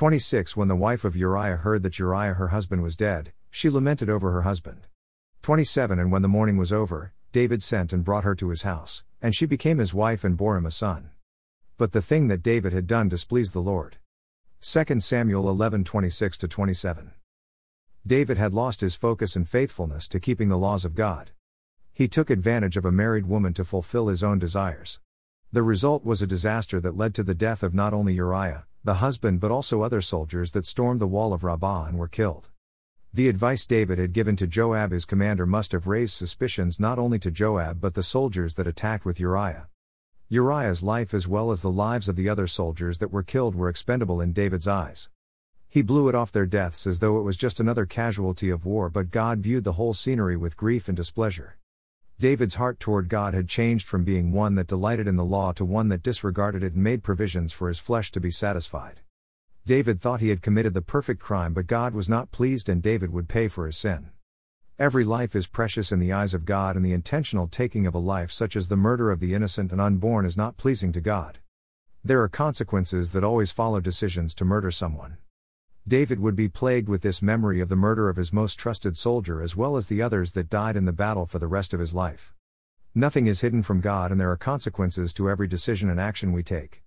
26 When the wife of Uriah heard that Uriah her husband was dead, she lamented over her husband. 27 And when the mourning was over, David sent and brought her to his house, and she became his wife and bore him a son. But the thing that David had done displeased the Lord. 2 Samuel 11 26 27. David had lost his focus and faithfulness to keeping the laws of God. He took advantage of a married woman to fulfill his own desires. The result was a disaster that led to the death of not only Uriah, the husband, but also other soldiers that stormed the wall of Rabbah and were killed. The advice David had given to Joab his commander must have raised suspicions not only to Joab but the soldiers that attacked with Uriah. Uriah's life as well as the lives of the other soldiers that were killed were expendable in David's eyes. He blew it off their deaths as though it was just another casualty of war, but God viewed the whole scenery with grief and displeasure. David's heart toward God had changed from being one that delighted in the law to one that disregarded it and made provisions for his flesh to be satisfied. David thought he had committed the perfect crime, but God was not pleased and David would pay for his sin. Every life is precious in the eyes of God, and the intentional taking of a life, such as the murder of the innocent and unborn, is not pleasing to God. There are consequences that always follow decisions to murder someone. David would be plagued with this memory of the murder of his most trusted soldier as well as the others that died in the battle for the rest of his life. Nothing is hidden from God, and there are consequences to every decision and action we take.